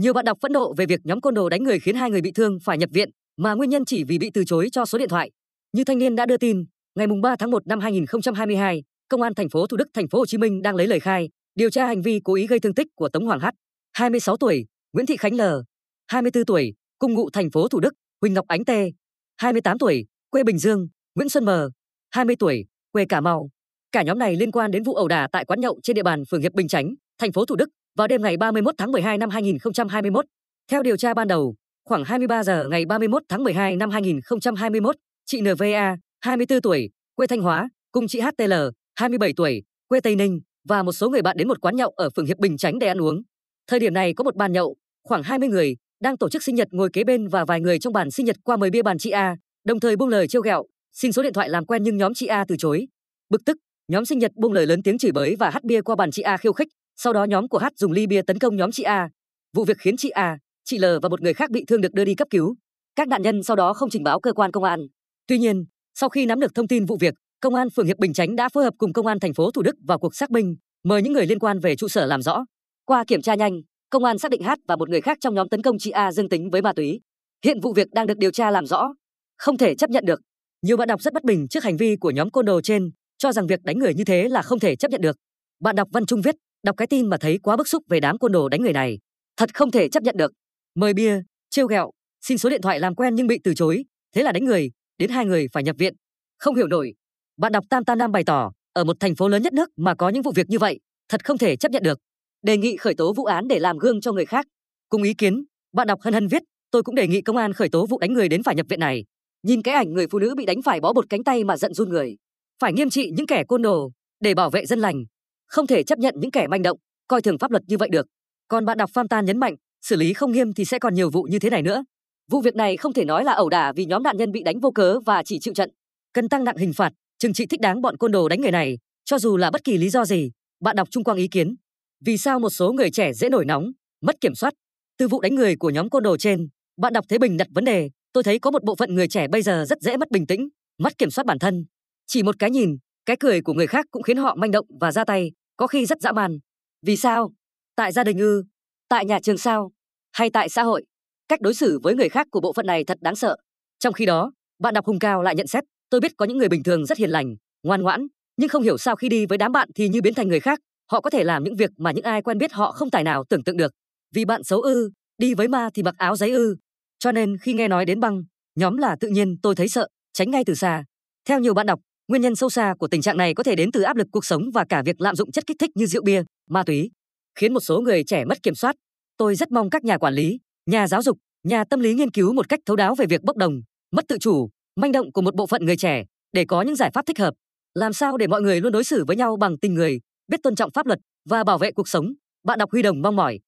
Nhiều bạn đọc phẫn nộ về việc nhóm côn đồ đánh người khiến hai người bị thương phải nhập viện, mà nguyên nhân chỉ vì bị từ chối cho số điện thoại. Như thanh niên đã đưa tin, ngày 3 tháng 1 năm 2022, Công an thành phố Thủ Đức, thành phố Hồ Chí Minh đang lấy lời khai, điều tra hành vi cố ý gây thương tích của Tống Hoàng H, 26 tuổi, Nguyễn Thị Khánh L, 24 tuổi, cùng ngụ thành phố Thủ Đức, Huỳnh Ngọc Ánh T, 28 tuổi, quê Bình Dương, Nguyễn Xuân M, 20 tuổi, quê Cà Mau. Cả nhóm này liên quan đến vụ ẩu đả tại quán nhậu trên địa bàn phường Hiệp Bình Chánh, thành phố Thủ Đức vào đêm ngày 31 tháng 12 năm 2021. Theo điều tra ban đầu, khoảng 23 giờ ngày 31 tháng 12 năm 2021, chị NVA, 24 tuổi, quê Thanh Hóa, cùng chị HTL, 27 tuổi, quê Tây Ninh và một số người bạn đến một quán nhậu ở phường Hiệp Bình Chánh để ăn uống. Thời điểm này có một bàn nhậu, khoảng 20 người đang tổ chức sinh nhật ngồi kế bên và vài người trong bàn sinh nhật qua mời bia bàn chị A, đồng thời buông lời trêu ghẹo, xin số điện thoại làm quen nhưng nhóm chị A từ chối. Bực tức, nhóm sinh nhật buông lời lớn tiếng chửi bới và hắt bia qua bàn chị A khiêu khích, sau đó nhóm của H dùng ly bia tấn công nhóm chị A. Vụ việc khiến chị A, chị L và một người khác bị thương được đưa đi cấp cứu. Các nạn nhân sau đó không trình báo cơ quan công an. Tuy nhiên, sau khi nắm được thông tin vụ việc, công an phường Hiệp Bình Chánh đã phối hợp cùng công an thành phố Thủ Đức vào cuộc xác minh, mời những người liên quan về trụ sở làm rõ. Qua kiểm tra nhanh, công an xác định H và một người khác trong nhóm tấn công chị A dương tính với ma túy. Hiện vụ việc đang được điều tra làm rõ. Không thể chấp nhận được. Nhiều bạn đọc rất bất bình trước hành vi của nhóm côn đồ trên, cho rằng việc đánh người như thế là không thể chấp nhận được. Bạn đọc Văn Trung viết, đọc cái tin mà thấy quá bức xúc về đám côn đồ đánh người này, thật không thể chấp nhận được. Mời bia, trêu ghẹo, xin số điện thoại làm quen nhưng bị từ chối, thế là đánh người, đến hai người phải nhập viện. Không hiểu nổi. Bạn đọc Tam Tam Nam bày tỏ, ở một thành phố lớn nhất nước mà có những vụ việc như vậy, thật không thể chấp nhận được. Đề nghị khởi tố vụ án để làm gương cho người khác. Cùng ý kiến, bạn đọc Hân Hân viết, tôi cũng đề nghị công an khởi tố vụ đánh người đến phải nhập viện này. Nhìn cái ảnh người phụ nữ bị đánh phải bó bột cánh tay mà giận run người. Phải nghiêm trị những kẻ côn đồ để bảo vệ dân lành. Không thể chấp nhận những kẻ manh động, coi thường pháp luật như vậy được. Còn bạn đọc Phan Tan nhấn mạnh, xử lý không nghiêm thì sẽ còn nhiều vụ như thế này nữa. Vụ việc này không thể nói là ẩu đả vì nhóm nạn nhân bị đánh vô cớ và chỉ chịu trận. Cần tăng nặng hình phạt, trừng trị thích đáng bọn côn đồ đánh người này, cho dù là bất kỳ lý do gì. Bạn đọc Trung Quang ý kiến, vì sao một số người trẻ dễ nổi nóng, mất kiểm soát? Từ vụ đánh người của nhóm côn đồ trên, bạn đọc Thế Bình đặt vấn đề, tôi thấy có một bộ phận người trẻ bây giờ rất dễ mất bình tĩnh, mất kiểm soát bản thân. Chỉ một cái nhìn, cái cười của người khác cũng khiến họ manh động và ra tay, có khi rất dã man. Vì sao? Tại gia đình ư? Tại nhà trường sao? Hay tại xã hội? Cách đối xử với người khác của bộ phận này thật đáng sợ. Trong khi đó, bạn đọc Hùng Cao lại nhận xét, tôi biết có những người bình thường rất hiền lành, ngoan ngoãn, nhưng không hiểu sao khi đi với đám bạn thì như biến thành người khác, họ có thể làm những việc mà những ai quen biết họ không tài nào tưởng tượng được. Vì bạn xấu ư, đi với ma thì mặc áo giấy ư. Cho nên khi nghe nói đến băng, nhóm là tự nhiên tôi thấy sợ, tránh ngay từ xa. Theo nhiều bạn đọc, nguyên nhân sâu xa của tình trạng này có thể đến từ áp lực cuộc sống và cả việc lạm dụng chất kích thích như rượu bia, ma túy, khiến một số người trẻ mất kiểm soát. Tôi rất mong các nhà quản lý, nhà giáo dục, nhà tâm lý nghiên cứu một cách thấu đáo về việc bốc đồng, mất tự chủ, manh động của một bộ phận người trẻ để có những giải pháp thích hợp. Làm sao để mọi người luôn đối xử với nhau bằng tình người, biết tôn trọng pháp luật và bảo vệ cuộc sống. Bạn đọc Huy Đồng mong mỏi